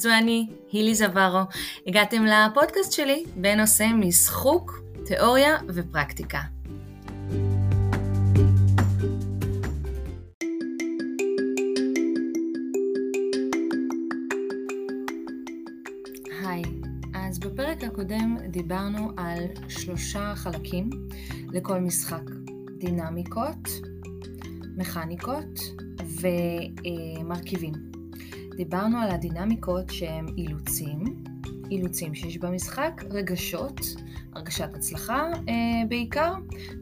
זו אני, הילי זוורו. הגעתם לפודקאסט שלי בנושא משחוק, תיאוריה ופרקטיקה. היי, אז בפרק הקודם דיברנו על שלושה חלקים לכל משחק. דינמיקות, מכניקות ומרכיבים. דיברנו על הדינמיקות שהם אילוצים, אילוצים שיש במשחק, רגשות, הרגשת הצלחה אה, בעיקר,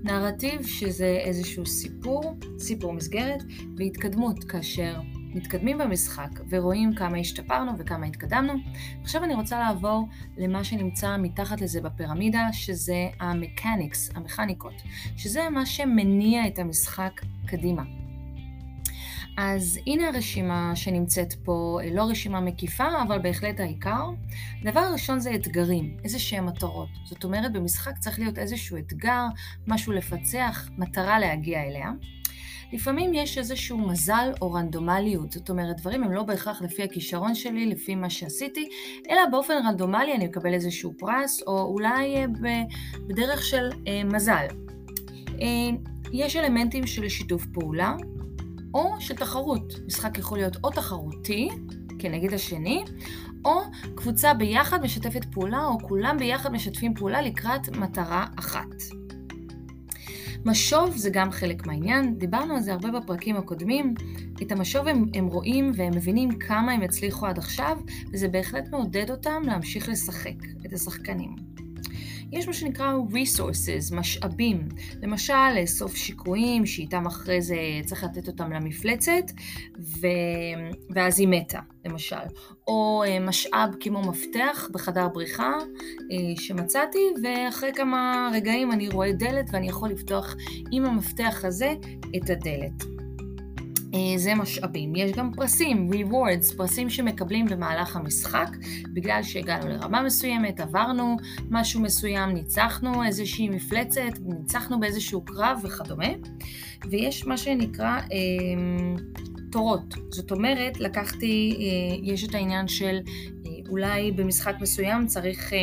נרטיב שזה איזשהו סיפור, סיפור מסגרת, והתקדמות כאשר מתקדמים במשחק ורואים כמה השתפרנו וכמה התקדמנו. עכשיו אני רוצה לעבור למה שנמצא מתחת לזה בפירמידה, שזה המקניקס, המכניקות, שזה מה שמניע את המשחק קדימה. אז הנה הרשימה שנמצאת פה, לא רשימה מקיפה, אבל בהחלט העיקר. הדבר הראשון זה אתגרים, איזה שהם מטרות. זאת אומרת, במשחק צריך להיות איזשהו אתגר, משהו לפצח, מטרה להגיע אליה. לפעמים יש איזשהו מזל או רנדומליות, זאת אומרת, דברים הם לא בהכרח לפי הכישרון שלי, לפי מה שעשיתי, אלא באופן רנדומלי אני אקבל איזשהו פרס, או אולי אה, בדרך של אה, מזל. אה, יש אלמנטים של שיתוף פעולה, או של תחרות. משחק יכול להיות או תחרותי, כנגד השני, או קבוצה ביחד משתפת פעולה, או כולם ביחד משתפים פעולה לקראת מטרה אחת. משוב זה גם חלק מהעניין, דיברנו על זה הרבה בפרקים הקודמים. את המשוב הם, הם רואים והם מבינים כמה הם הצליחו עד עכשיו, וזה בהחלט מעודד אותם להמשיך לשחק, את השחקנים. יש מה שנקרא resources, משאבים. למשל, לאסוף שיקויים שאיתם אחרי זה צריך לתת אותם למפלצת, ו... ואז היא מתה, למשל. או אה, משאב כמו מפתח בחדר בריחה אה, שמצאתי, ואחרי כמה רגעים אני רואה דלת ואני יכול לפתוח עם המפתח הזה את הדלת. אה, זה משאבים. יש גם פרסים, rewards, פרסים שמקבלים במהלך המשחק, בגלל שהגענו לרמה מסוימת, עברנו משהו מסוים, ניצחנו איזושהי מפלצת, ניצחנו באיזשהו קרב וכדומה. ויש מה שנקרא אה, תורות. זאת אומרת, לקחתי, אה, יש את העניין של אה, אולי במשחק מסוים צריך... אה,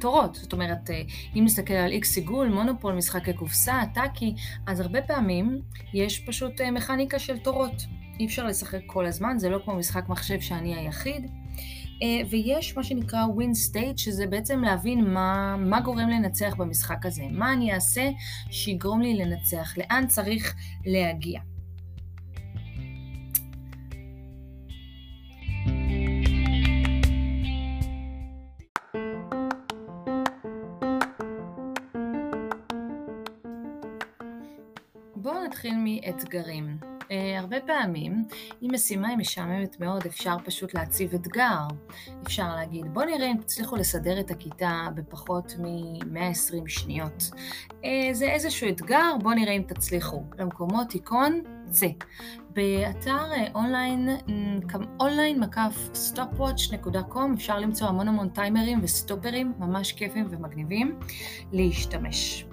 תורות. זאת אומרת, אה, אם נסתכל על איקס עיגול, מונופול, משחקי קופסה, טאקי, אז הרבה פעמים יש פשוט אה, מכניקה של תורות. אי אפשר לשחק כל הזמן, זה לא כמו משחק מחשב שאני היחיד. אה, ויש מה שנקרא win state, שזה בעצם להבין מה, מה גורם לנצח במשחק הזה. מה אני אעשה שיגרום לי לנצח, לאן צריך להגיע. נתחיל מאתגרים. Uh, הרבה פעמים, אם משימה היא משעממת מאוד, אפשר פשוט להציב אתגר. אפשר להגיד, בוא נראה אם תצליחו לסדר את הכיתה בפחות מ-120 שניות. Uh, זה איזשהו אתגר, בוא נראה אם תצליחו. למקומות איקון, זה. באתר אונליין, אונליין מקף stopwatch.com אפשר למצוא המון המון טיימרים וסטופרים ממש כיפים ומגניבים להשתמש.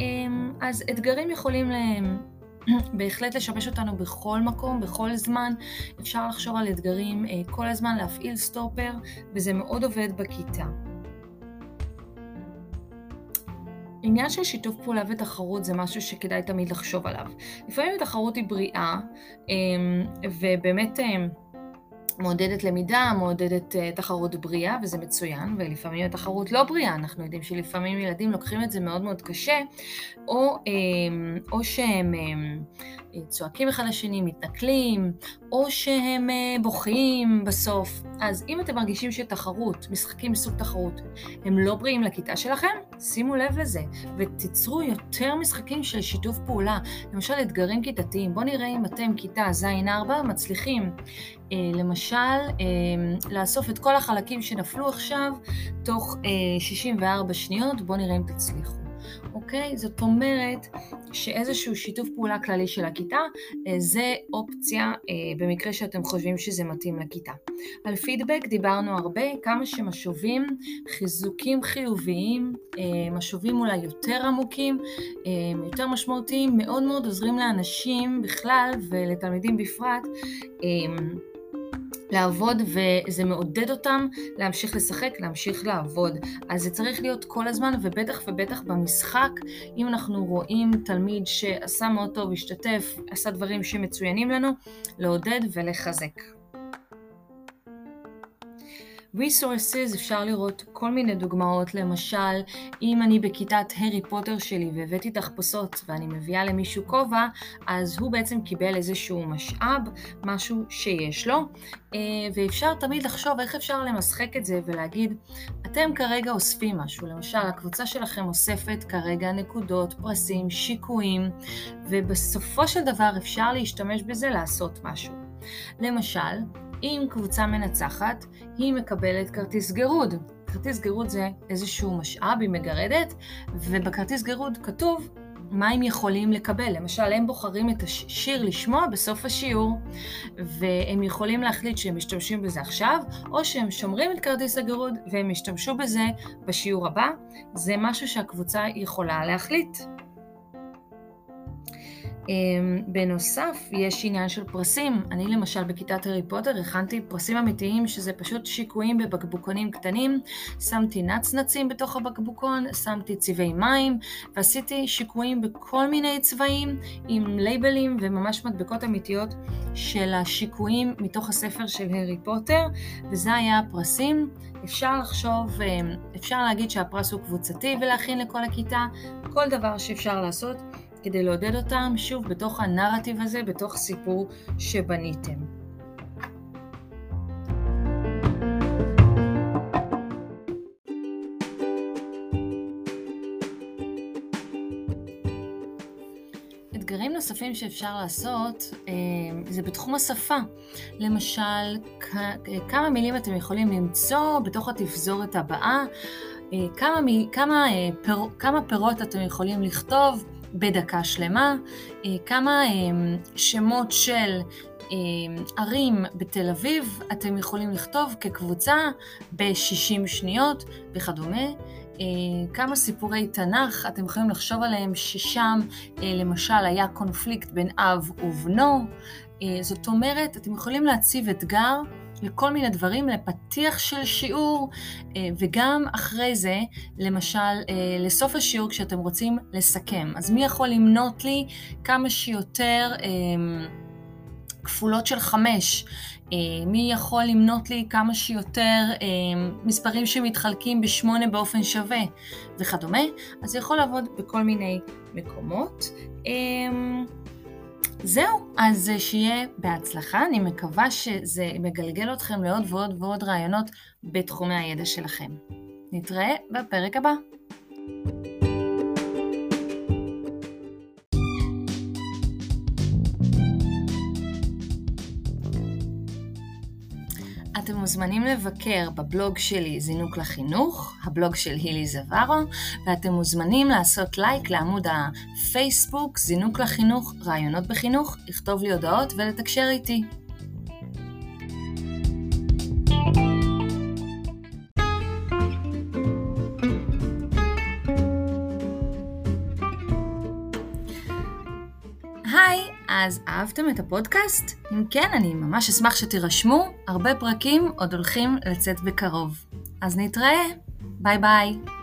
אמ, אז אתגרים יכולים בהחלט לשמש אותנו בכל מקום, בכל זמן. אפשר לחשוב על אתגרים אה, כל הזמן, להפעיל סטופר, וזה מאוד עובד בכיתה. עניין של שיתוף פעולה ותחרות זה משהו שכדאי תמיד לחשוב עליו. לפעמים התחרות היא בריאה, אמ, ובאמת אמ, מעודדת למידה, מעודדת uh, תחרות בריאה, וזה מצוין, ולפעמים התחרות לא בריאה, אנחנו יודעים שלפעמים ילדים לוקחים את זה מאוד מאוד קשה, או, um, או שהם um, צועקים אחד לשני, מתנכלים, או שהם uh, בוכים בסוף. אז אם אתם מרגישים שתחרות, משחקים מסוג תחרות, הם לא בריאים לכיתה שלכם, שימו לב לזה, ותיצרו יותר משחקים של שיתוף פעולה, למשל אתגרים כיתתיים. בואו נראה אם אתם כיתה ז'-4 מצליחים אה, למשל, אה, לאסוף את כל החלקים שנפלו עכשיו תוך 64 אה, שניות, בואו נראה אם תצליחו. אוקיי? זאת אומרת שאיזשהו שיתוף פעולה כללי של הכיתה זה אופציה במקרה שאתם חושבים שזה מתאים לכיתה. על פידבק דיברנו הרבה, כמה שמשובים, חיזוקים חיוביים, משובים אולי יותר עמוקים, יותר משמעותיים, מאוד מאוד עוזרים לאנשים בכלל ולתלמידים בפרט לעבוד וזה מעודד אותם להמשיך לשחק, להמשיך לעבוד. אז זה צריך להיות כל הזמן ובטח ובטח במשחק, אם אנחנו רואים תלמיד שעשה מאוד טוב, השתתף, עשה דברים שמצוינים לנו, לעודד ולחזק. Resources אפשר לראות כל מיני דוגמאות, למשל אם אני בכיתת הארי פוטר שלי והבאתי תחפושות ואני מביאה למישהו כובע, אז הוא בעצם קיבל איזשהו משאב, משהו שיש לו, אה, ואפשר תמיד לחשוב איך אפשר למשחק את זה ולהגיד, אתם כרגע אוספים משהו, למשל הקבוצה שלכם אוספת כרגע נקודות, פרסים, שיקויים, ובסופו של דבר אפשר להשתמש בזה לעשות משהו. למשל, אם קבוצה מנצחת, היא מקבלת כרטיס גירוד. כרטיס גירוד זה איזשהו משאב, היא מגרדת, ובכרטיס גירוד כתוב מה הם יכולים לקבל. למשל, הם בוחרים את השיר לשמוע בסוף השיעור, והם יכולים להחליט שהם משתמשים בזה עכשיו, או שהם שומרים את כרטיס הגירוד והם ישתמשו בזה בשיעור הבא. זה משהו שהקבוצה יכולה להחליט. אמ, בנוסף, יש עניין של פרסים. אני למשל בכיתת הארי פוטר הכנתי פרסים אמיתיים שזה פשוט שיקויים בבקבוקונים קטנים, שמתי נצנצים בתוך הבקבוקון, שמתי צבעי מים, ועשיתי שיקויים בכל מיני צבעים עם לייבלים וממש מדבקות אמיתיות של השיקויים מתוך הספר של הארי פוטר, וזה היה הפרסים. אפשר לחשוב, אמ, אפשר להגיד שהפרס הוא קבוצתי ולהכין לכל הכיתה, כל דבר שאפשר לעשות. כדי לעודד אותם שוב בתוך הנרטיב הזה, בתוך סיפור שבניתם. אתגרים נוספים שאפשר לעשות אה, זה בתחום השפה. למשל, כמה מילים אתם יכולים למצוא בתוך התפזורת הבאה, אה, כמה, כמה, אה, פר, כמה פירות אתם יכולים לכתוב בדקה שלמה, אה, כמה אה, שמות של אה, ערים בתל אביב אתם יכולים לכתוב כקבוצה ב-60 שניות וכדומה. כמה סיפורי תנ"ך אתם יכולים לחשוב עליהם ששם למשל היה קונפליקט בין אב ובנו. זאת אומרת, אתם יכולים להציב אתגר לכל מיני דברים, לפתיח של שיעור, אה, וגם אחרי זה, למשל, אה, לסוף השיעור כשאתם רוצים לסכם. אז מי יכול למנות לי כמה שיותר אה, כפולות של חמש? מי יכול למנות לי כמה שיותר מספרים שמתחלקים בשמונה באופן שווה וכדומה? אז זה יכול לעבוד בכל מיני מקומות. זהו, אז שיהיה בהצלחה, אני מקווה שזה מגלגל אתכם לעוד ועוד ועוד רעיונות בתחומי הידע שלכם. נתראה בפרק הבא. מוזמנים לבקר בבלוג שלי זינוק לחינוך, הבלוג של הילי זווארו, ואתם מוזמנים לעשות לייק לעמוד הפייסבוק זינוק לחינוך, רעיונות בחינוך, לכתוב לי הודעות ולתקשר איתי. אז אהבתם את הפודקאסט? אם כן, אני ממש אשמח שתירשמו, הרבה פרקים עוד הולכים לצאת בקרוב. אז נתראה, ביי ביי.